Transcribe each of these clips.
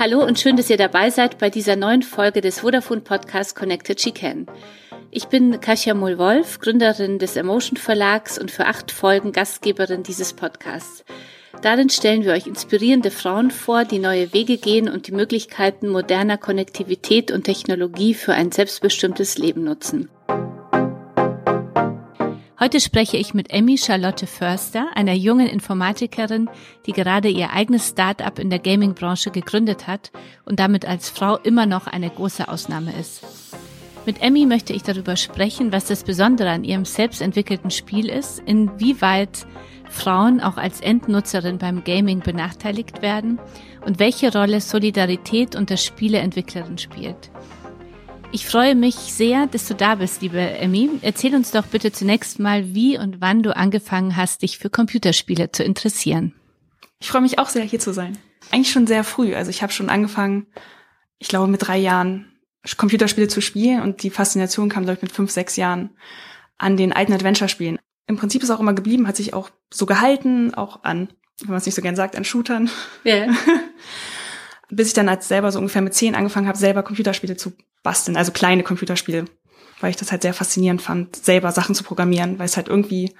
Hallo und schön, dass ihr dabei seid bei dieser neuen Folge des Vodafone Podcast Connected She Can. Ich bin Kasia Mull-Wolf, Gründerin des Emotion Verlags und für acht Folgen Gastgeberin dieses Podcasts. Darin stellen wir euch inspirierende Frauen vor, die neue Wege gehen und die Möglichkeiten moderner Konnektivität und Technologie für ein selbstbestimmtes Leben nutzen. Heute spreche ich mit Emmy Charlotte Förster, einer jungen Informatikerin, die gerade ihr eigenes Start-up in der Gaming-Branche gegründet hat und damit als Frau immer noch eine große Ausnahme ist. Mit Emmy möchte ich darüber sprechen, was das Besondere an ihrem selbstentwickelten Spiel ist, inwieweit Frauen auch als Endnutzerin beim Gaming benachteiligt werden und welche Rolle Solidarität unter Spieleentwicklerin spielt. Ich freue mich sehr, dass du da bist, liebe Emmy. Erzähl uns doch bitte zunächst mal, wie und wann du angefangen hast, dich für Computerspiele zu interessieren. Ich freue mich auch sehr, hier zu sein. Eigentlich schon sehr früh. Also ich habe schon angefangen, ich glaube mit drei Jahren Computerspiele zu spielen und die Faszination kam, glaube ich, mit fünf, sechs Jahren an den alten Adventure-Spielen. Im Prinzip ist auch immer geblieben, hat sich auch so gehalten, auch an, wenn man es nicht so gern sagt, an Shootern. Yeah. Bis ich dann als selber so ungefähr mit zehn angefangen habe, selber Computerspiele zu basteln, also kleine Computerspiele, weil ich das halt sehr faszinierend fand, selber Sachen zu programmieren, weil es halt irgendwie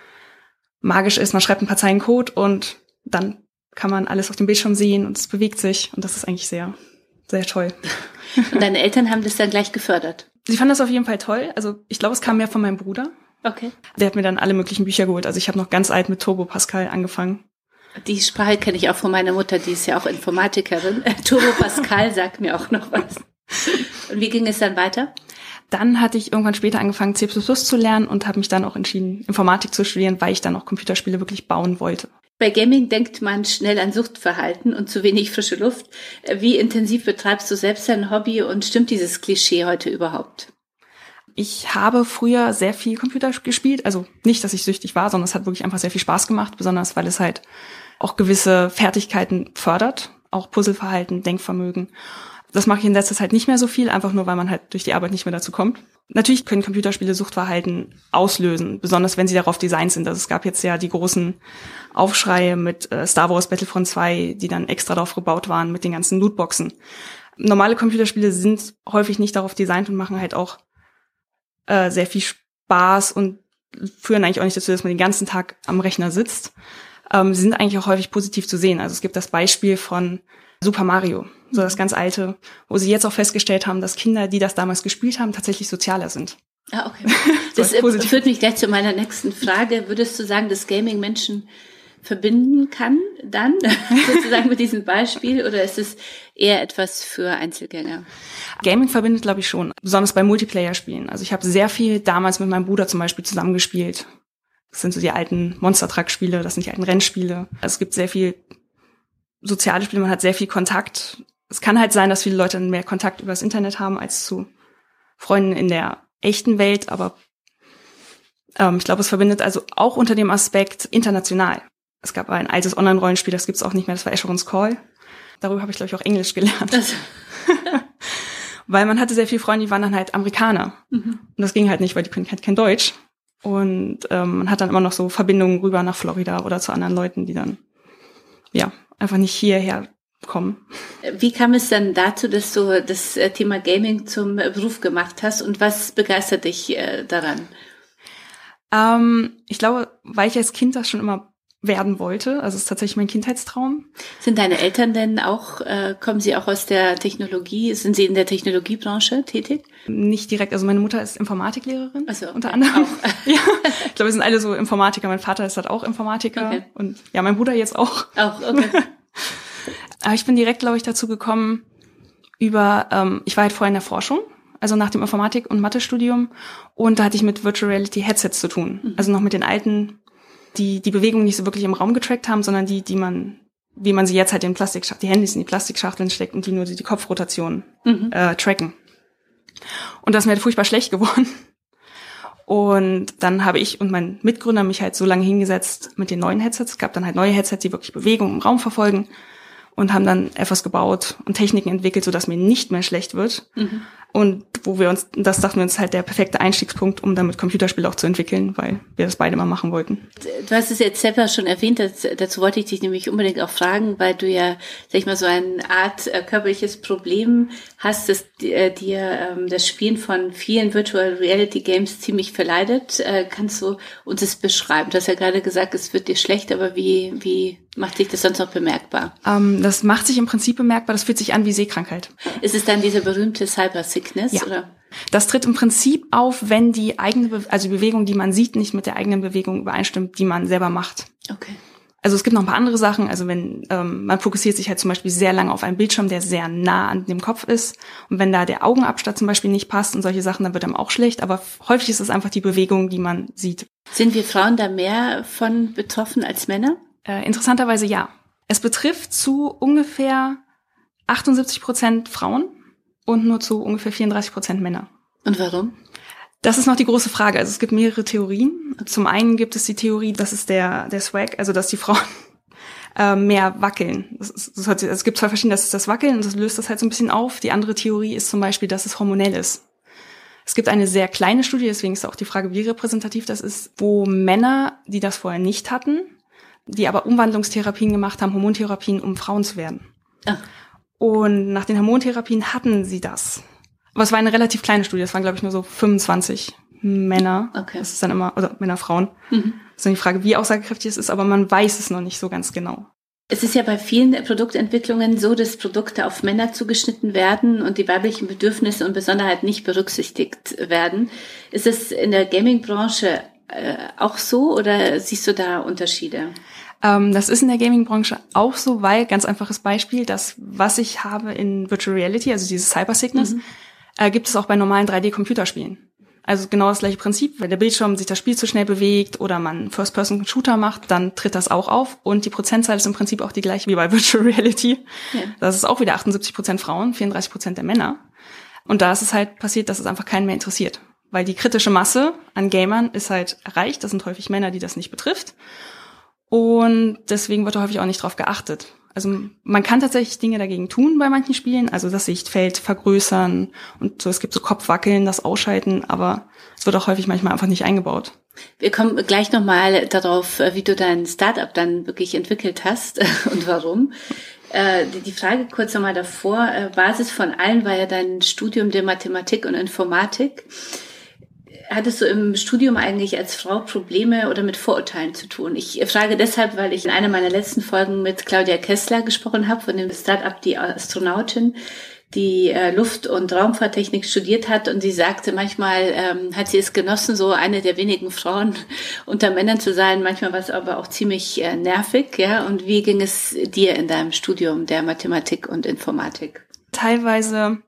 magisch ist. Man schreibt ein paar Zeilen Code und dann kann man alles auf dem Bildschirm sehen und es bewegt sich und das ist eigentlich sehr, sehr toll. Und deine Eltern haben das dann gleich gefördert? Sie fanden das auf jeden Fall toll. Also ich glaube, es kam mehr von meinem Bruder. Okay. Der hat mir dann alle möglichen Bücher geholt. Also ich habe noch ganz alt mit Turbo Pascal angefangen. Die Sprache kenne ich auch von meiner Mutter, die ist ja auch Informatikerin. Turbo Pascal sagt mir auch noch was. Und wie ging es dann weiter? Dann hatte ich irgendwann später angefangen, C++ zu lernen und habe mich dann auch entschieden, Informatik zu studieren, weil ich dann auch Computerspiele wirklich bauen wollte. Bei Gaming denkt man schnell an Suchtverhalten und zu wenig frische Luft. Wie intensiv betreibst du selbst dein Hobby und stimmt dieses Klischee heute überhaupt? Ich habe früher sehr viel Computer gespielt. Also nicht, dass ich süchtig war, sondern es hat wirklich einfach sehr viel Spaß gemacht, besonders weil es halt auch gewisse Fertigkeiten fördert, auch Puzzleverhalten, Denkvermögen. Das mache ich in letzter Zeit nicht mehr so viel, einfach nur, weil man halt durch die Arbeit nicht mehr dazu kommt. Natürlich können Computerspiele Suchtverhalten auslösen, besonders wenn sie darauf designt sind. Also es gab jetzt ja die großen Aufschreie mit äh, Star Wars Battlefront 2, die dann extra darauf gebaut waren mit den ganzen Lootboxen. Normale Computerspiele sind häufig nicht darauf designt und machen halt auch äh, sehr viel Spaß und führen eigentlich auch nicht dazu, dass man den ganzen Tag am Rechner sitzt. Ähm, sind eigentlich auch häufig positiv zu sehen. Also es gibt das Beispiel von Super Mario, so das ganz alte, wo sie jetzt auch festgestellt haben, dass Kinder, die das damals gespielt haben, tatsächlich sozialer sind. Ah, okay. Das führt mich gleich zu meiner nächsten Frage. Würdest du sagen, dass Gaming Menschen verbinden kann dann sozusagen mit diesem Beispiel oder ist es eher etwas für Einzelgänger? Gaming verbindet, glaube ich, schon, besonders bei Multiplayer-Spielen. Also ich habe sehr viel damals mit meinem Bruder zum Beispiel zusammengespielt. Das sind so die alten Monster Truck-Spiele, das sind die alten Rennspiele. Also es gibt sehr viel soziale Spiele, man hat sehr viel Kontakt. Es kann halt sein, dass viele Leute mehr Kontakt über das Internet haben als zu Freunden in der echten Welt, aber ähm, ich glaube, es verbindet also auch unter dem Aspekt international. Es gab ein altes Online-Rollenspiel, das gibt's auch nicht mehr, das war Asheron's Call. Darüber habe ich, glaube ich, auch Englisch gelernt. Das. weil man hatte sehr viele Freunde, die waren dann halt Amerikaner. Mhm. Und das ging halt nicht, weil die können halt kein Deutsch. Und ähm, man hat dann immer noch so Verbindungen rüber nach Florida oder zu anderen Leuten, die dann ja einfach nicht hierher kommen. Wie kam es dann dazu, dass du das äh, Thema Gaming zum Beruf gemacht hast und was begeistert dich äh, daran? Ähm, ich glaube, weil ich als Kind das schon immer werden wollte. Also es ist tatsächlich mein Kindheitstraum. Sind deine Eltern denn auch, äh, kommen sie auch aus der Technologie? Sind sie in der Technologiebranche tätig? Nicht direkt. Also meine Mutter ist Informatiklehrerin so, unter anderem. Auch. ja, ich glaube, wir sind alle so Informatiker. Mein Vater ist halt auch Informatiker okay. und ja, mein Bruder jetzt auch. Auch, okay. Aber ich bin direkt, glaube ich, dazu gekommen über, ähm, ich war halt vorher in der Forschung, also nach dem Informatik- und Mathe-Studium und da hatte ich mit Virtual Reality Headsets zu tun. Mhm. Also noch mit den alten die die Bewegung nicht so wirklich im Raum getrackt haben, sondern die, die man, wie man sie jetzt halt in Plastikschachteln, die Handys in die Plastikschachteln steckt und die nur die, die Kopfrotation mhm. äh, tracken. Und das ist mir halt furchtbar schlecht geworden. Und dann habe ich und mein Mitgründer mich halt so lange hingesetzt mit den neuen Headsets. Es gab dann halt neue Headsets, die wirklich Bewegung im Raum verfolgen und haben dann etwas gebaut und Techniken entwickelt, sodass mir nicht mehr schlecht wird. Mhm. Und wo wir uns, das dachten wir uns halt der perfekte Einstiegspunkt, um damit Computerspiele auch zu entwickeln, weil wir das beide mal machen wollten. Du hast es jetzt selber schon erwähnt, das, dazu wollte ich dich nämlich unbedingt auch fragen, weil du ja, sag ich mal, so eine Art äh, körperliches Problem hast, dass äh, dir ähm, das Spielen von vielen Virtual Reality Games ziemlich verleidet. Äh, kannst du uns das beschreiben? Du hast ja gerade gesagt, es wird dir schlecht, aber wie, wie macht sich das sonst noch bemerkbar? Ähm, das macht sich im Prinzip bemerkbar, das fühlt sich an wie Sehkrankheit. Ist es dann diese berühmte Cyber Sickness? Ja. Oder? Das tritt im Prinzip auf, wenn die eigene, Be also die Bewegung, die man sieht, nicht mit der eigenen Bewegung übereinstimmt, die man selber macht. Okay. Also es gibt noch ein paar andere Sachen. Also wenn ähm, man fokussiert sich halt zum Beispiel sehr lange auf einen Bildschirm, der sehr nah an dem Kopf ist. Und wenn da der Augenabstand zum Beispiel nicht passt und solche Sachen, dann wird einem auch schlecht. Aber häufig ist es einfach die Bewegung, die man sieht. Sind wir Frauen da mehr von betroffen als Männer? Äh, interessanterweise ja. Es betrifft zu ungefähr 78 Prozent Frauen und nur zu ungefähr 34 Prozent Männer. Und warum? Das ist noch die große Frage. Also es gibt mehrere Theorien. Zum einen gibt es die Theorie, das ist der, der Swag, also dass die Frauen äh, mehr wackeln. Das ist, das hat, es gibt zwei verschiedene, das ist das Wackeln und das löst das halt so ein bisschen auf. Die andere Theorie ist zum Beispiel, dass es hormonell ist. Es gibt eine sehr kleine Studie, deswegen ist auch die Frage, wie repräsentativ das ist, wo Männer, die das vorher nicht hatten, die aber Umwandlungstherapien gemacht haben, Hormontherapien, um Frauen zu werden. Ach. Und nach den Hormontherapien hatten sie das. Aber es war eine relativ kleine Studie, es waren, glaube ich, nur so 25 Männer. Okay. Das ist dann immer, also Männer, Frauen. Mhm. Das ist dann die Frage, wie aussagekräftig es ist, aber man weiß es noch nicht so ganz genau. Es ist ja bei vielen Produktentwicklungen so, dass Produkte auf Männer zugeschnitten werden und die weiblichen Bedürfnisse und Besonderheiten nicht berücksichtigt werden. Ist es in der Gaming-Branche äh, auch so oder siehst du da Unterschiede? Ähm, das ist in der Gaming-Branche auch so, weil, ganz einfaches Beispiel, das, was ich habe in Virtual Reality, also dieses Cyber Sickness, mhm. äh, gibt es auch bei normalen 3D-Computerspielen. Also genau das gleiche Prinzip. Wenn der Bildschirm sich das Spiel zu schnell bewegt oder man First-Person-Shooter macht, dann tritt das auch auf. Und die Prozentzahl ist im Prinzip auch die gleiche wie bei Virtual Reality. Ja. Das ist auch wieder 78 Prozent Frauen, 34 Prozent der Männer. Und da ist es halt passiert, dass es einfach keinen mehr interessiert. Weil die kritische Masse an Gamern ist halt erreicht. Das sind häufig Männer, die das nicht betrifft. Und deswegen wird häufig auch nicht drauf geachtet. Also man kann tatsächlich Dinge dagegen tun bei manchen Spielen, also das Sichtfeld vergrößern und so, es gibt so Kopfwackeln, das Ausschalten, aber es wird auch häufig manchmal einfach nicht eingebaut. Wir kommen gleich nochmal darauf, wie du dein Startup dann wirklich entwickelt hast und warum. Äh, die Frage kurz nochmal davor, äh, Basis von allen war ja dein Studium der Mathematik und Informatik. Hattest du im Studium eigentlich als Frau Probleme oder mit Vorurteilen zu tun? Ich frage deshalb, weil ich in einer meiner letzten Folgen mit Claudia Kessler gesprochen habe, von dem Startup Die Astronautin, die äh, Luft- und Raumfahrttechnik studiert hat und sie sagte, manchmal ähm, hat sie es genossen, so eine der wenigen Frauen unter Männern zu sein. Manchmal war es aber auch ziemlich äh, nervig, ja. Und wie ging es dir in deinem Studium der Mathematik und Informatik? Teilweise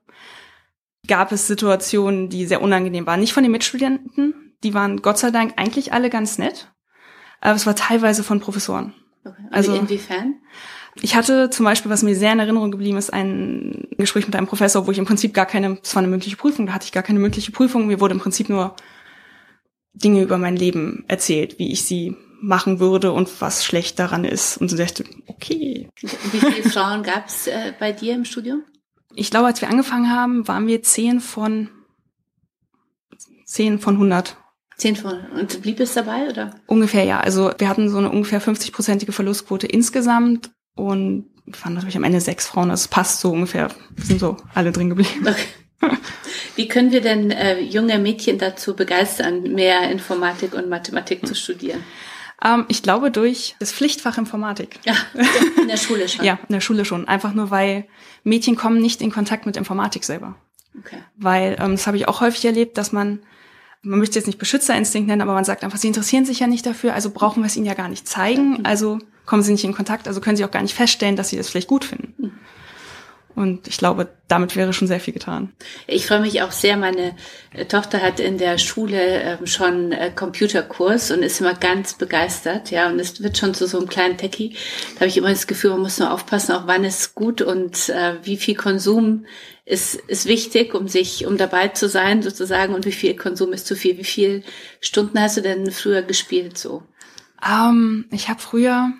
gab es Situationen, die sehr unangenehm waren. Nicht von den Mitstudenten, die waren Gott sei Dank eigentlich alle ganz nett, aber es war teilweise von Professoren. Okay. Also inwiefern? Ich hatte zum Beispiel, was mir sehr in Erinnerung geblieben ist, ein Gespräch mit einem Professor, wo ich im Prinzip gar keine, es war eine mündliche Prüfung, da hatte ich gar keine mündliche Prüfung, mir wurde im Prinzip nur Dinge über mein Leben erzählt, wie ich sie machen würde und was schlecht daran ist. Und so dachte, okay. Wie viele Frauen gab es äh, bei dir im Studium? Ich glaube, als wir angefangen haben, waren wir zehn von zehn von 100. Zehn von und blieb es dabei oder? Ungefähr ja. Also wir hatten so eine ungefähr 50-prozentige Verlustquote insgesamt und waren natürlich am Ende sechs Frauen. Das passt so ungefähr. Wir sind so alle drin geblieben. Okay. Wie können wir denn äh, junge Mädchen dazu begeistern, mehr Informatik und Mathematik zu studieren? Ähm, ich glaube durch das Pflichtfach Informatik. Ja, in der Schule schon. ja, in der Schule schon. Einfach nur, weil Mädchen kommen nicht in Kontakt mit Informatik selber. Okay. Weil ähm, das habe ich auch häufig erlebt, dass man, man möchte jetzt nicht Beschützerinstinkt nennen, aber man sagt einfach, sie interessieren sich ja nicht dafür, also brauchen wir es ihnen ja gar nicht zeigen, also kommen sie nicht in Kontakt, also können sie auch gar nicht feststellen, dass sie das vielleicht gut finden. Mhm. Und ich glaube, damit wäre schon sehr viel getan. Ich freue mich auch sehr. Meine äh, Tochter hat in der Schule ähm, schon äh, Computerkurs und ist immer ganz begeistert. Ja, und es wird schon zu so einem kleinen Techie. Da habe ich immer das Gefühl, man muss nur aufpassen, auch wann ist gut und äh, wie viel Konsum ist, ist wichtig, um sich, um dabei zu sein sozusagen und wie viel Konsum ist zu viel. Wie viele Stunden hast du denn früher gespielt so? Um, ich habe früher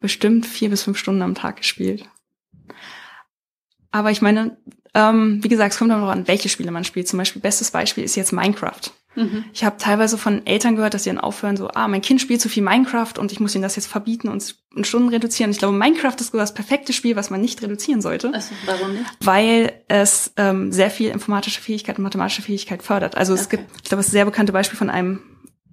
bestimmt vier bis fünf Stunden am Tag gespielt. Aber ich meine, Ähm, wie gesagt, es kommt darauf an, welche Spiele man spielt. Zum Beispiel, bestes Beispiel ist jetzt Minecraft. Mhm. Ich habe teilweise von Eltern gehört, dass sie dann aufhören, so, ah, mein Kind spielt zu viel Minecraft und ich muss ihm das jetzt verbieten und in Stunden reduzieren. Ich glaube, Minecraft ist das perfekte Spiel, was man nicht reduzieren sollte. Also, warum nicht? Weil es ähm, sehr viel informatische Fähigkeit und mathematische Fähigkeit fördert. Also es okay. gibt, ich glaube, das sehr bekannte Beispiel von einem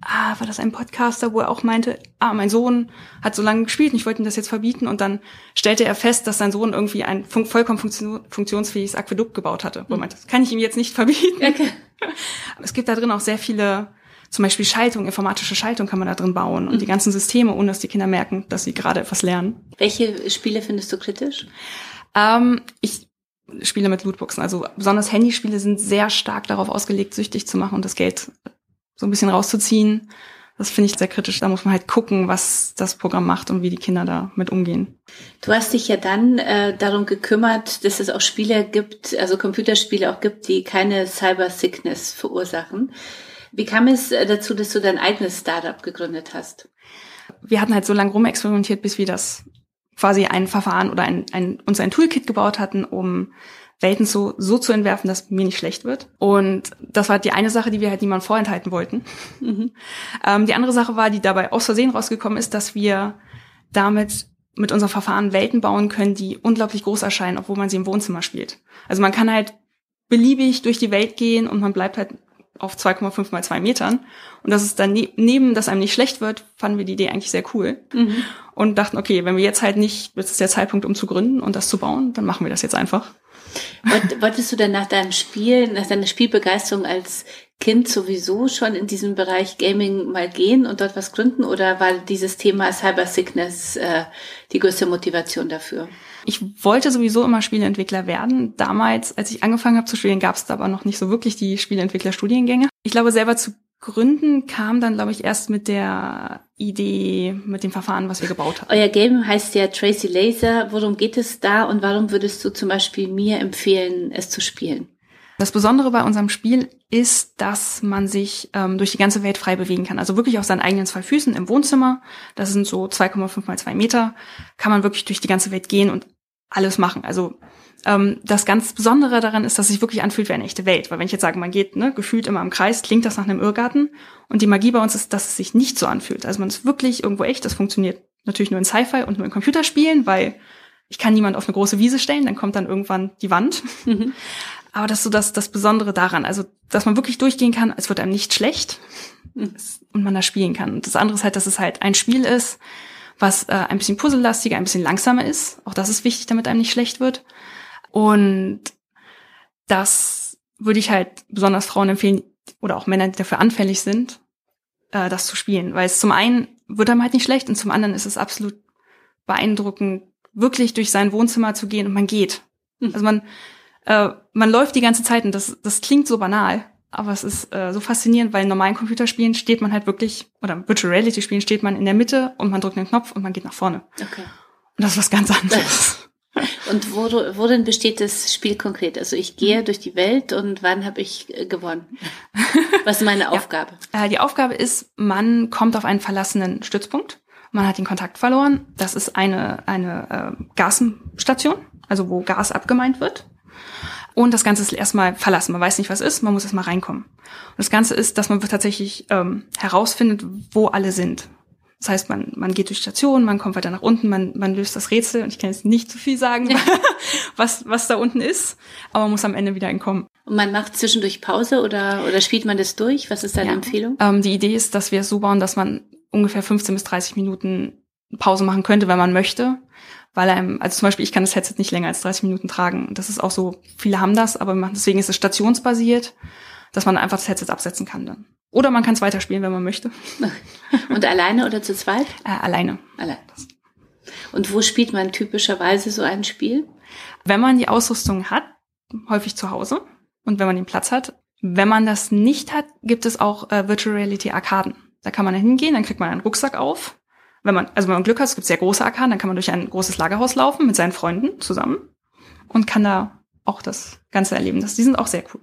ah, war das ein Podcaster, wo er auch meinte, ah, mein Sohn hat so lange gespielt und ich wollte ihm das jetzt verbieten und dann stellte er fest, dass sein Sohn irgendwie ein fun vollkommen funktionsfähiges Aquädukt gebaut hatte. Wo er meinte, das kann ich ihm jetzt nicht verbieten. Okay. Aber es gibt da drin auch sehr viele zum Beispiel Schaltung, informatische Schaltung kann man da drin bauen und mhm. die ganzen Systeme, ohne dass die Kinder merken, dass sie gerade etwas lernen. Welche Spiele findest du kritisch? Ähm, ich spiele mit Lootboxen. Also besonders Handyspiele sind sehr stark darauf ausgelegt, süchtig zu machen und das Geld so ein bisschen rauszuziehen. Das finde ich sehr kritisch. Da muss man halt gucken, was das Programm macht und wie die Kinder damit umgehen. Du hast dich ja dann äh, darum gekümmert, dass es auch Spiele gibt, also Computerspiele auch gibt, die keine Cyber Sickness verursachen. Wie kam es äh, dazu, dass du dein eigenes Startup gegründet hast? Wir hatten halt so lange rumexperimentiert, bis wir das quasi ein Verfahren oder ein, ein, uns ein Toolkit gebaut hatten, um Welten so, so zu entwerfen, dass mir nicht schlecht wird. Und das war die eine Sache, die wir halt niemandem vorenthalten wollten. Mhm. Ähm, die andere Sache war, die dabei aus Versehen rausgekommen ist, dass wir damit mit unserem Verfahren Welten bauen können, die unglaublich groß erscheinen, obwohl man sie im Wohnzimmer spielt. Also man kann halt beliebig durch die Welt gehen und man bleibt halt auf 2,5 mal 2 Metern. Und das ist dann ne neben, dass einem nicht schlecht wird, fanden wir die Idee eigentlich sehr cool. Mhm. Und dachten, okay, wenn wir jetzt halt nicht, jetzt ist der Zeitpunkt, um zu gründen und das zu bauen, dann machen wir das jetzt einfach. Wolltest du denn nach deinem Spiel, nach deiner Spielbegeisterung als Kind sowieso schon in diesem Bereich Gaming mal gehen und dort was gründen oder war dieses Thema Cyber Sickness äh, die größte Motivation dafür? Ich wollte sowieso immer Spieleentwickler werden. Damals, als ich angefangen habe zu studieren, gab es da aber noch nicht so wirklich die Spieleentwicklerstudiengänge. Ich glaube, selber zu gründen kam dann, glaube ich, erst mit der Idee, mit dem Verfahren, was wir gebaut haben. Euer Game heißt ja Tracy Laser. Worum geht es da und warum würdest du zum Beispiel mir empfehlen, es zu spielen? Das Besondere bei unserem Spiel ist, dass man sich ähm, durch die ganze Welt frei bewegen kann. Also wirklich auf seinen eigenen zwei Füßen im Wohnzimmer. Das sind so 2,5 mal 2 Meter. Kann man wirklich durch die ganze Welt gehen und alles machen. Also ähm, das ganz Besondere daran ist, dass es sich wirklich anfühlt wie eine echte Welt. Weil wenn ich jetzt sage, man geht ne, gefühlt immer im Kreis, klingt das nach einem Irrgarten. Und die Magie bei uns ist, dass es sich nicht so anfühlt. Also man ist wirklich irgendwo echt. Das funktioniert natürlich nur in Sci-Fi und nur in Computerspielen, weil ich kann niemand auf eine große Wiese stellen, dann kommt dann irgendwann die Wand. Mhm. Aber das ist so das, das Besondere daran. Also, dass man wirklich durchgehen kann, es wird einem nicht schlecht mhm. und man da spielen kann. Und das andere ist halt, dass es halt ein Spiel ist, was äh, ein bisschen puzzellastiger, ein bisschen langsamer ist. Auch das ist wichtig, damit einem nicht schlecht wird. Und das würde ich halt besonders Frauen empfehlen oder auch Männern, die dafür anfällig sind, äh, das zu spielen. Weil es zum einen wird einem halt nicht schlecht und zum anderen ist es absolut beeindruckend, wirklich durch sein Wohnzimmer zu gehen und man geht. Mhm. Also man, äh, man läuft die ganze Zeit und das, das klingt so banal, aber es ist äh, so faszinierend, weil in normalen Computerspielen steht man halt wirklich, oder Virtual Reality Spielen steht man in der Mitte und man drückt einen Knopf und man geht nach vorne. Okay. Und das ist was ganz anderes. Und wo, worin besteht das Spiel konkret? Also ich gehe mhm. durch die Welt und wann habe ich äh, gewonnen? Was ist meine Aufgabe? Ja. Äh, die Aufgabe ist, man kommt auf einen verlassenen Stützpunkt. Man hat den Kontakt verloren. Das ist eine, eine äh, Gasstation, also wo Gas abgemeint wird. Und das Ganze ist erstmal verlassen. Man weiß nicht, was ist, man muss erstmal reinkommen. Und das Ganze ist, dass man tatsächlich ähm, herausfindet, wo alle sind. Das heißt, man, man geht durch Stationen, man kommt weiter nach unten, man, man löst das Rätsel und ich kann jetzt nicht zu viel sagen, was, was da unten ist, aber man muss am Ende wieder entkommen. Und man macht zwischendurch Pause oder, oder spielt man das durch? Was ist deine ja. Empfehlung? Ähm, die Idee ist, dass wir es so bauen, dass man ungefähr 15 bis 30 Minuten Pause machen könnte, wenn man möchte. Weil einem, also zum Beispiel, ich kann das Headset nicht länger als 30 Minuten tragen. Das ist auch so, viele haben das, aber deswegen ist es stationsbasiert, dass man einfach das Headset absetzen kann dann. Oder man kann es weiterspielen, wenn man möchte. Und alleine oder zu zweit? Äh, alleine. Alleine. Und wo spielt man typischerweise so ein Spiel? Wenn man die Ausrüstung hat, häufig zu Hause. Und wenn man den Platz hat. Wenn man das nicht hat, gibt es auch äh, Virtual Reality Arkaden. Da kann man hingehen, dann kriegt man einen Rucksack auf. Wenn man, also wenn man Glück hat, es gibt sehr große Arkaden, dann kann man durch ein großes Lagerhaus laufen mit seinen Freunden zusammen und kann da auch das Ganze erleben. Das, die sind auch sehr cool.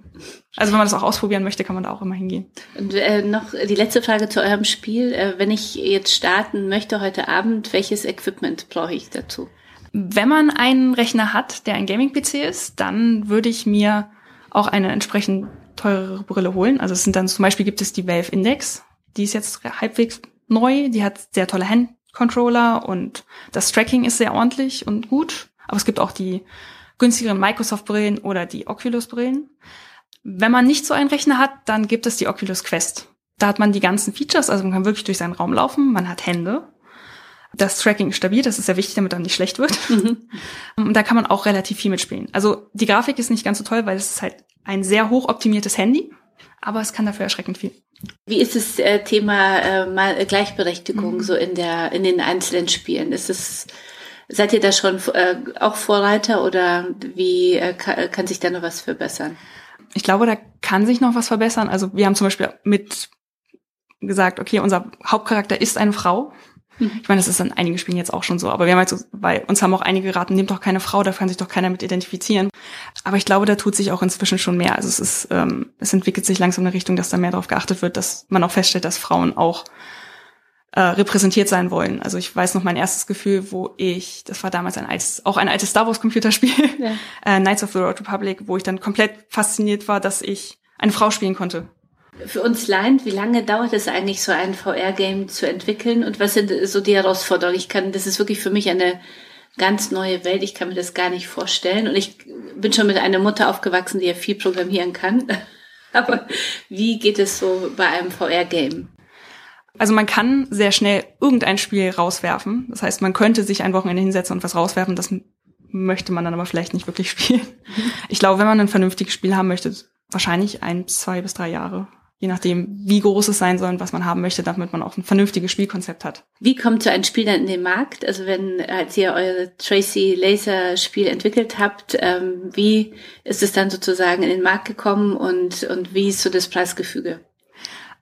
Also wenn man das auch ausprobieren möchte, kann man da auch immer hingehen. Und äh, noch die letzte Frage zu eurem Spiel. Äh, wenn ich jetzt starten möchte heute Abend, welches Equipment brauche ich dazu? Wenn man einen Rechner hat, der ein Gaming-PC ist, dann würde ich mir auch eine entsprechend teurere Brille holen. Also es sind dann zum Beispiel gibt es die Valve Index, die ist jetzt halbwegs neu, die hat sehr tolle Handcontroller und das Tracking ist sehr ordentlich und gut. Aber es gibt auch die günstigeren Microsoft-Brillen oder die Oculus-Brillen. Wenn man nicht so einen Rechner hat, dann gibt es die Oculus Quest. Da hat man die ganzen Features, also man kann wirklich durch seinen Raum laufen, man hat Hände. Das Tracking ist stabil, das ist sehr wichtig, damit dann nicht schlecht wird. Mhm. Und da kann man auch relativ viel mitspielen. Also die Grafik ist nicht ganz so toll, weil es ist halt ein sehr hoch optimiertes Handy, aber es kann dafür erschreckend viel. Wie ist das äh, Thema äh, äh, Gleichberechtigung mhm. so in der in den einzelnen Spielen? Ist es seid ihr da schon äh, auch Vorreiter oder wie äh, kann, kann sich da noch was verbessern? Ich glaube, da kann sich noch was verbessern. Also wir haben zum Beispiel mit gesagt, okay, unser Hauptcharakter ist eine Frau. Mhm. Ich meine, das ist in einigen Spielen jetzt auch schon so, aber wir haben halt so, bei uns haben auch einige geraten, nehmt doch keine Frau, da kann sich doch keiner mit identifizieren. Aber ich glaube, da tut sich auch inzwischen schon mehr. Also es ist, ähm, es entwickelt sich langsam eine Richtung, dass da mehr darauf geachtet wird, dass man auch feststellt, dass Frauen auch äh, repräsentiert sein wollen. Also ich weiß noch mein erstes Gefühl, wo ich, das war damals ein altes, auch ein altes Star Wars Computerspiel, ja. äh, Knights of the Road Republic, wo ich dann komplett fasziniert war, dass ich eine Frau spielen konnte. Für uns Laien, wie lange dauert es eigentlich, so ein VR-Game zu entwickeln und was sind so die Herausforderungen? Ich kann, das ist wirklich für mich eine ganz neue Welt. Ich kann mir das gar nicht vorstellen. Und ich bin schon mit einer Mutter aufgewachsen, die ja viel programmieren kann. Aber wie geht es so bei einem VR-Game? Also man kann sehr schnell irgendein Spiel rauswerfen. Das heißt, man könnte sich ein Wochenende hinsetzen und was rauswerfen. Das möchte man dann aber vielleicht nicht wirklich spielen. Ich glaube, wenn man ein vernünftiges Spiel haben möchte, wahrscheinlich ein, zwei bis drei Jahre je nachdem, wie groß es sein soll und was man haben möchte, damit man auch ein vernünftiges Spielkonzept hat. Wie kommt so ein Spiel dann in den Markt? Also wenn, als ihr eure Tracy Laser Spiel entwickelt habt, ähm, wie ist es dann sozusagen in den Markt gekommen und, und wie ist so das Preisgefüge?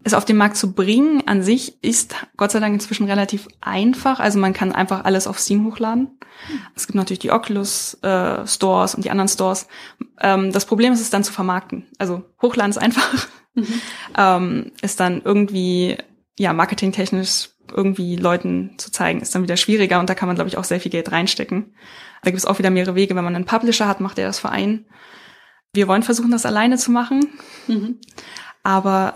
Es auf den Markt zu bringen an sich ist Gott sei Dank inzwischen relativ einfach. Also man kann einfach alles auf Steam hochladen. Es gibt natürlich die Oculus äh, Stores und die anderen Stores. Ähm, das Problem ist es dann zu vermarkten. Also hochladen ist einfach mhm. ähm, ist dann irgendwie, ja, marketingtechnisch irgendwie Leuten zu zeigen, ist dann wieder schwieriger und da kann man, glaube ich, auch sehr viel Geld reinstecken. Da gibt es auch wieder mehrere Wege. Wenn man einen Publisher hat, macht er das Verein. Wir wollen versuchen, das alleine zu machen. Mhm. Aber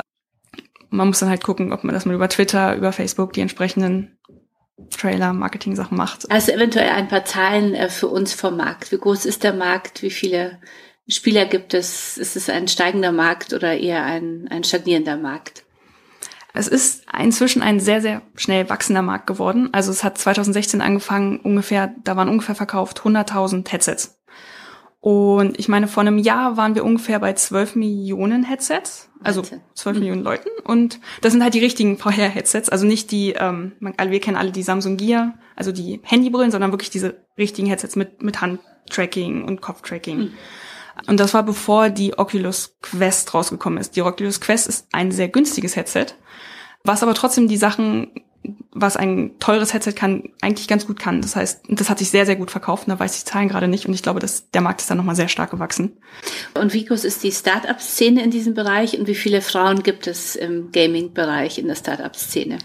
man muss dann halt gucken, ob man das mal über Twitter, über Facebook die entsprechenden Trailer, Marketing-Sachen macht. Also eventuell ein paar Zahlen äh, für uns vom Markt. Wie groß ist der Markt? Wie viele Spieler gibt es? Ist es ein steigender Markt oder eher ein, ein stagnierender Markt? Es ist inzwischen ein sehr, sehr schnell wachsender Markt geworden. Also es hat 2016 angefangen, ungefähr, da waren ungefähr verkauft 100.000 Headsets. Und ich meine, vor einem Jahr waren wir ungefähr bei 12 Millionen Headsets, also 12 mhm. Millionen Leuten. Und das sind halt die richtigen VR-Headsets, also nicht die, ähm, wir kennen alle die Samsung Gear, also die Handybrillen, sondern wirklich diese richtigen Headsets mit, mit Handtracking und Kopftracking. Mhm. Und das war bevor die Oculus Quest rausgekommen ist. Die Oculus Quest ist ein sehr günstiges Headset, was aber trotzdem die Sachen, was ein teures Headset kann, eigentlich ganz gut kann. Das heißt, das hat sich sehr, sehr gut verkauft. Da weiß ich die Zahlen gerade nicht. Und ich glaube, dass der Markt ist dann nochmal sehr stark gewachsen. Und wie groß ist die Startup-Szene in diesem Bereich? Und wie viele Frauen gibt es im Gaming-Bereich in der Startup-Szene?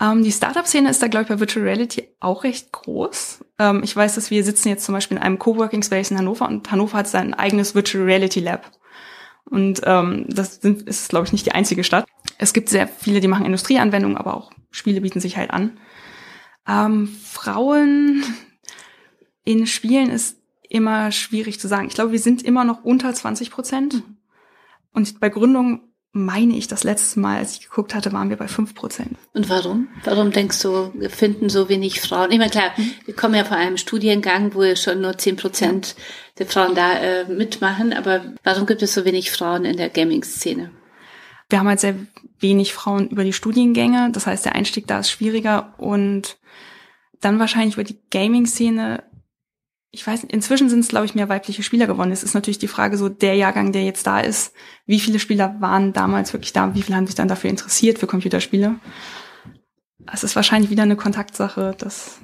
Ähm, die Startup-Szene ist da, glaube ich, bei Virtual Reality auch recht groß. Ähm, ich weiß, dass wir sitzen jetzt zum Beispiel in einem Coworking Space in Hannover und Hannover hat sein eigenes Virtual Reality Lab. Und ähm, das sind, ist, glaube ich, nicht die einzige Stadt. Es gibt sehr viele, die machen Industrieanwendungen, aber auch Spiele bieten sich halt an. Ähm, Frauen in Spielen ist immer schwierig zu sagen. Ich glaube, wir sind immer noch unter 20 Prozent. Mhm. Und bei Gründung meine ich, das letzte Mal, als ich geguckt hatte, waren wir bei fünf Prozent. Und warum? Warum denkst du, wir finden so wenig Frauen? Ich meine, klar, mhm. wir kommen ja von einem Studiengang, wo schon nur zehn Prozent der Frauen da äh, mitmachen, aber warum gibt es so wenig Frauen in der Gaming-Szene? Wir haben halt sehr wenig Frauen über die Studiengänge, das heißt, der Einstieg da ist schwieriger. Und dann wahrscheinlich über die Gaming-Szene. Ich weiß, inzwischen sind es, glaube ich, mehr weibliche Spieler geworden. Es ist natürlich die Frage, so der Jahrgang, der jetzt da ist, wie viele Spieler waren damals wirklich da, wie viele haben sich dann dafür interessiert für Computerspiele. Es ist wahrscheinlich wieder eine Kontaktsache, dass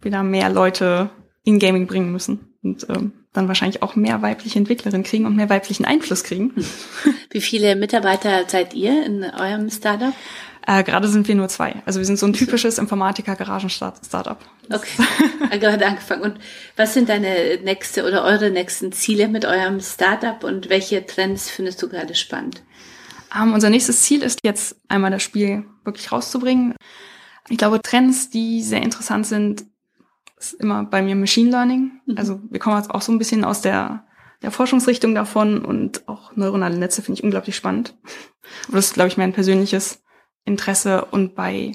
wir da mehr Leute in Gaming bringen müssen. Und ähm, dann wahrscheinlich auch mehr weibliche Entwicklerinnen kriegen und mehr weiblichen Einfluss kriegen. Wie viele Mitarbeiter seid ihr in eurem Startup? Äh, gerade sind wir nur zwei. Also wir sind so ein typisches Informatiker-Garagen-Startup. Okay, gerade angefangen. Und was sind deine nächste oder eure nächsten Ziele mit eurem Startup und welche Trends findest du gerade spannend? Um, ähm, unser nächstes Ziel ist jetzt einmal das Spiel wirklich rauszubringen. Ich glaube, Trends, die sehr interessant sind, ist immer bei mir Machine Learning. Mhm. Also wir kommen jetzt auch so ein bisschen aus der, der Forschungsrichtung davon und auch neuronale Netze finde ich unglaublich spannend. Aber das ist, glaube ich, mehr ein persönliches Interesse und bei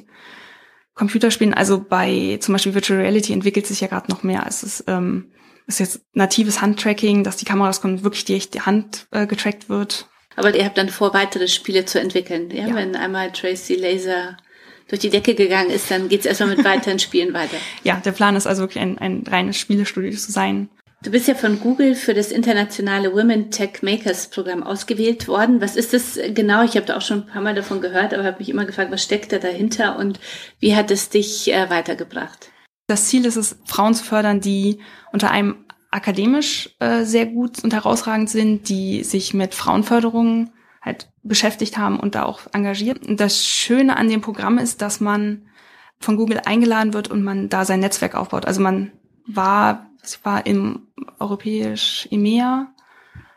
Computerspielen, also bei zum Beispiel Virtual Reality entwickelt sich ja gerade noch mehr. Es ist, ähm, ist jetzt natives Handtracking, dass die Kamera kommt, wirklich die echte Hand äh, getrackt wird. Aber ihr habt dann vor, weitere Spiele zu entwickeln, ja? ja. Wenn einmal Tracy Laser durch die Decke gegangen ist, dann geht's erstmal mit weiteren Spielen weiter. Ja, der Plan ist also wirklich ein, ein reines Spielestudio zu sein. Du bist ja von Google für das internationale Women Tech Makers Programm ausgewählt worden. Was ist das genau? Ich habe da auch schon ein paar Mal davon gehört, aber habe mich immer gefragt, was steckt da dahinter und wie hat es dich äh, weitergebracht? Das Ziel ist es, Frauen zu fördern, die unter einem akademisch äh, sehr gut und herausragend sind, die sich mit Frauenförderung halt beschäftigt haben und da auch engagiert. Und das Schöne an dem Programm ist, dass man von Google eingeladen wird und man da sein Netzwerk aufbaut. Also man war ich war im europäisch EMEA,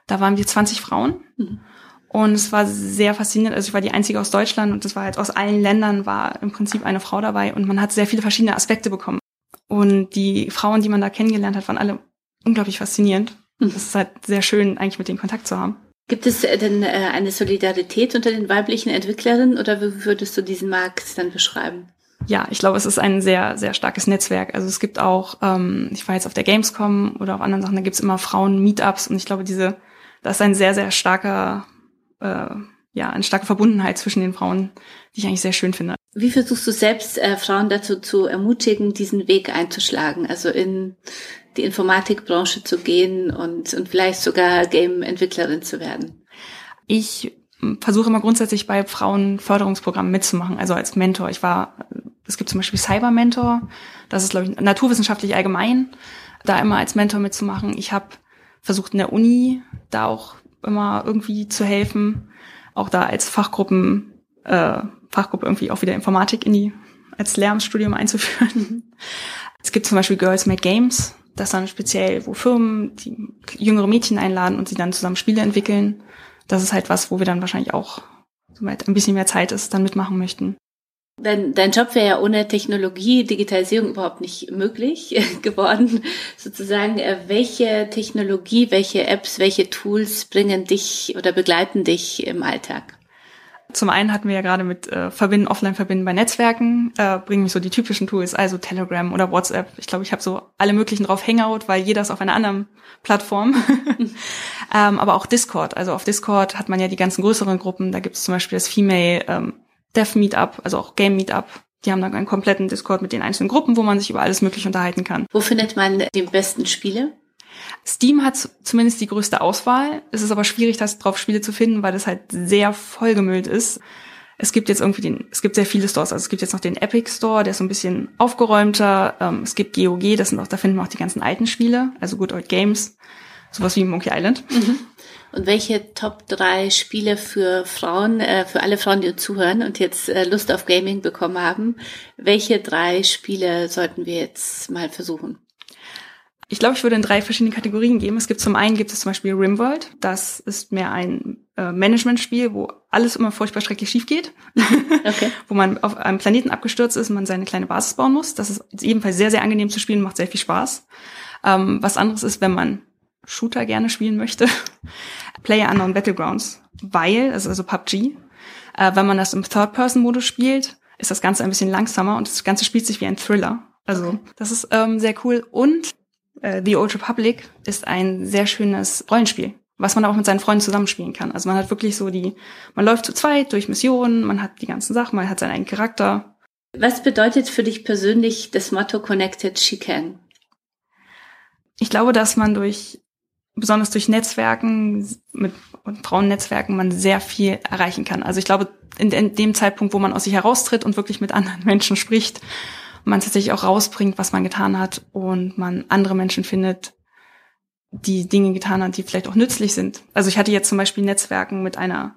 da waren wir 20 Frauen. Mhm. Und es war sehr faszinierend. Also ich war die einzige aus Deutschland und es war halt aus allen Ländern war im Prinzip eine Frau dabei und man hat sehr viele verschiedene Aspekte bekommen. Und die Frauen, die man da kennengelernt hat, waren alle unglaublich faszinierend. Mhm. Das ist halt sehr schön, eigentlich mit denen Kontakt zu haben. Gibt es denn äh, eine Solidarität unter den weiblichen Entwicklerinnen oder wie würdest du diesen Markt dann beschreiben? ja, ich glaube, es ist ein sehr, sehr starkes Netzwerk. Also es gibt auch, ähm, ich war jetzt auf der Gamescom oder auf anderen Sachen, da gibt's immer Frauen-Meetups und ich glaube, diese, das ist ein sehr, sehr starker, äh, ja, eine starke Verbundenheit zwischen den Frauen, die ich eigentlich sehr schön finde. Wie versuchst du selbst äh, Frauen dazu zu ermutigen, diesen Weg einzuschlagen, also in die Informatikbranche zu gehen und, und vielleicht sogar Game-Entwicklerin zu werden? Ich versuche immer grundsätzlich bei Frauenförderungsprogrammen mitzumachen, also als Mentor. Ich war, es gibt zum Beispiel Cyber Mentor, das ist, glaube ich, naturwissenschaftlich allgemein, da immer als Mentor mitzumachen. Ich habe versucht in der Uni da auch immer irgendwie zu helfen, auch da als Fachgruppen, äh, Fachgruppe irgendwie auch wieder Informatik in die, als Lehramtsstudium einzuführen. Es gibt zum Beispiel Girls Make Games, das dann speziell, wo Firmen die jüngere Mädchen einladen und sie dann zusammen Spiele entwickeln das ist halt was, wo wir dann wahrscheinlich auch, soweit ein bisschen mehr Zeit ist, dann mitmachen möchten. Dein, dein Job wäre ja ohne Technologie, Digitalisierung überhaupt nicht möglich geworden. Sozusagen, äh, welche Technologie, welche Apps, welche Tools bringen dich oder begleiten dich im Alltag? Zum einen hatten wir ja gerade mit äh, Verbinden, Offline-Verbinden bei Netzwerken, äh, bringen mich so die typischen Tools, also Telegram oder WhatsApp. Ich glaube, ich habe so alle möglichen drauf Hangout, weil jeder ist auf einer anderen Plattform. ähm, aber auch Discord. Also auf Discord hat man ja die ganzen größeren Gruppen. Da gibt es zum Beispiel das Female ähm, Dev Meetup, also auch Game Meetup. Die haben dann einen kompletten Discord mit den einzelnen Gruppen, wo man sich über alles Mögliche unterhalten kann. Wo findet man die besten Spiele? Steam hat zumindest die größte Auswahl. Es ist aber schwierig, das drauf Spiele zu finden, weil das halt sehr vollgemüllt ist. Es gibt jetzt irgendwie den, es gibt sehr viele Stores. Also es gibt jetzt noch den Epic Store, der ist so ein bisschen aufgeräumter. Ähm, es gibt GOG, das sind auch, da finden wir auch die ganzen alten Spiele, also Good Old Games, sowas wie Monkey Island. Mhm. Und welche Top 3 Spiele für Frauen, äh, für alle Frauen, die uns zuhören und jetzt äh, Lust auf Gaming bekommen haben, welche drei Spiele sollten wir jetzt mal versuchen? Ich glaube, ich würde in drei verschiedene Kategorien geben. Es gibt zum einen gibt es zum Beispiel Rimworld. Das ist mehr ein äh, Management-Spiel, wo alles immer furchtbar schrecklich schief geht. Okay. wo man auf einem Planeten abgestürzt ist und man seine kleine Basis bauen muss. Das ist ebenfalls sehr, sehr angenehm zu spielen, macht sehr viel Spaß. Ähm, was anderes ist, wenn man Shooter gerne spielen möchte, Player Unknown Battlegrounds, weil, also, also PUBG, äh, wenn man das im Third-Person-Modus spielt, ist das Ganze ein bisschen langsamer und das Ganze spielt sich wie ein Thriller. Also das ist ähm, sehr cool. Und The Old Republic ist ein sehr schönes Rollenspiel, was man auch mit seinen Freunden zusammenspielen kann. Also man hat wirklich so die, man läuft zu zweit durch Missionen, man hat die ganzen Sachen, man hat seinen eigenen Charakter. Was bedeutet für dich persönlich das Motto Connected She Can? Ich glaube, dass man durch, besonders durch Netzwerken, mit Frauennetzwerken, man sehr viel erreichen kann. Also ich glaube, in, in dem Zeitpunkt, wo man aus sich heraustritt und wirklich mit anderen Menschen spricht, man tatsächlich auch rausbringt, was man getan hat und man andere Menschen findet, die Dinge getan hat, die vielleicht auch nützlich sind. Also ich hatte jetzt zum Beispiel Netzwerken mit einer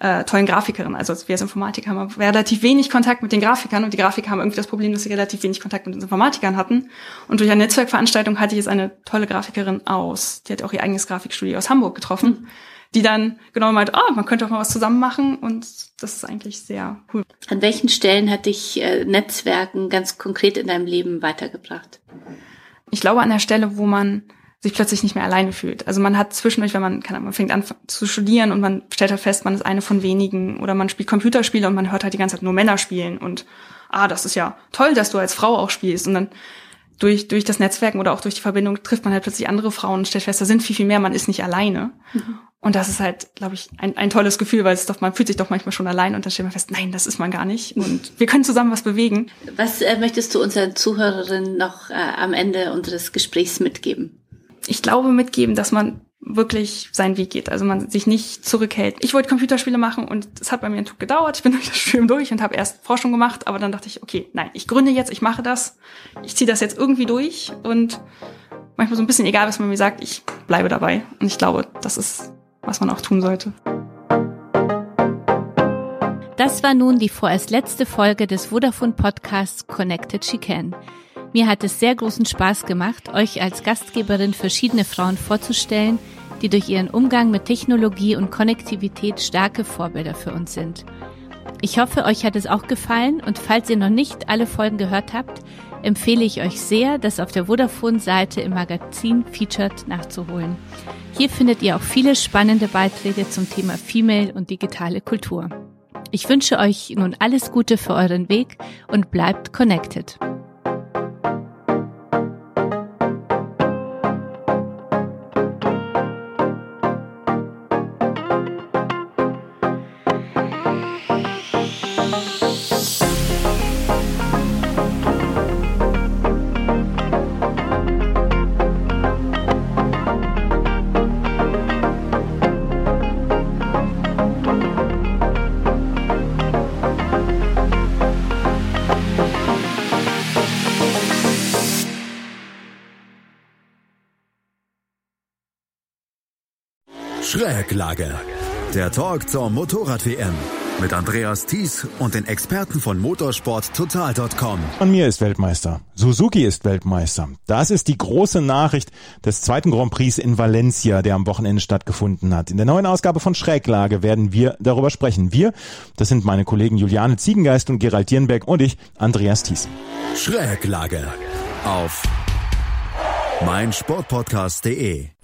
äh, tollen Grafikerin. Also wir als Informatiker haben relativ wenig Kontakt mit den Grafikern und die Grafiker haben irgendwie das Problem, dass sie relativ wenig Kontakt mit den Informatikern hatten. Und durch eine Netzwerkveranstaltung hatte ich jetzt eine tolle Grafikerin aus, die hat auch ihr eigenes Grafikstudio aus Hamburg getroffen, die dann genau meint, ah, oh, man könnte auch mal was zusammen machen und das ist eigentlich sehr cool. An welchen Stellen hat dich äh, Netzwerken ganz konkret in deinem Leben weitergebracht? Ich glaube an der Stelle, wo man sich plötzlich nicht mehr alleine fühlt. Also man hat zwischendurch, wenn man, kann, man fängt an zu studieren und man stellt halt fest, man ist eine von wenigen oder man spielt Computerspiele und man hört halt die ganze Zeit nur Männer spielen und ah, das ist ja toll, dass du als Frau auch spielst und dann durch, durch das Netzwerken oder auch durch die Verbindung trifft man halt plötzlich andere Frauen und stellt fest, da sind viel, viel mehr, man ist nicht alleine. Mhm. Und das ist halt, glaube ich, ein, ein tolles Gefühl, weil es doch, man fühlt sich doch manchmal schon allein und dann stellt man fest, nein, das ist man gar nicht. Und wir können zusammen was bewegen. Was äh, möchtest du unseren Zuhörerinnen noch äh, am Ende unseres Gesprächs mitgeben? ich glaube, mitgeben, dass man wirklich seinen Weg geht. Also man sich nicht zurückhält. Ich wollte Computerspiele machen und es hat bei mir einen Tag gedauert. Ich bin durch das Studium durch und habe erst Forschung gemacht, aber dann dachte ich, okay, nein, ich gründe jetzt, ich mache das. Ich ziehe das jetzt irgendwie durch und manchmal so ein bisschen egal, was man mir sagt, ich bleibe dabei. Und ich glaube, das ist, was man auch tun sollte. Das war nun die vorerst letzte Folge des Vodafone Podcasts Connected She Can. Mir hat es sehr großen Spaß gemacht, euch als Gastgeberin verschiedene Frauen vorzustellen, die durch ihren Umgang mit Technologie und Konnektivität starke Vorbilder für uns sind. Ich hoffe, euch hat es auch gefallen und falls ihr noch nicht alle Folgen gehört habt, empfehle ich euch sehr, das auf der Vodafone-Seite im Magazin Featured nachzuholen. Hier findet ihr auch viele spannende Beiträge zum Thema Female und digitale Kultur. Ich wünsche euch nun alles Gute für euren Weg und bleibt connected. Schräglage. Der Talk zur Motorrad-WM. Mit Andreas Thies und den Experten von motorsporttotal.com. Von mir ist Weltmeister. Suzuki ist Weltmeister. Das ist die große Nachricht des zweiten Grand Prix in Valencia, der am Wochenende stattgefunden hat. In der neuen Ausgabe von Schräglage werden wir darüber sprechen. Wir, das sind meine Kollegen Juliane Ziegengeist und Gerald Dierenbeck und ich, Andreas Thies. Schräglage. Auf meinsportpodcast.de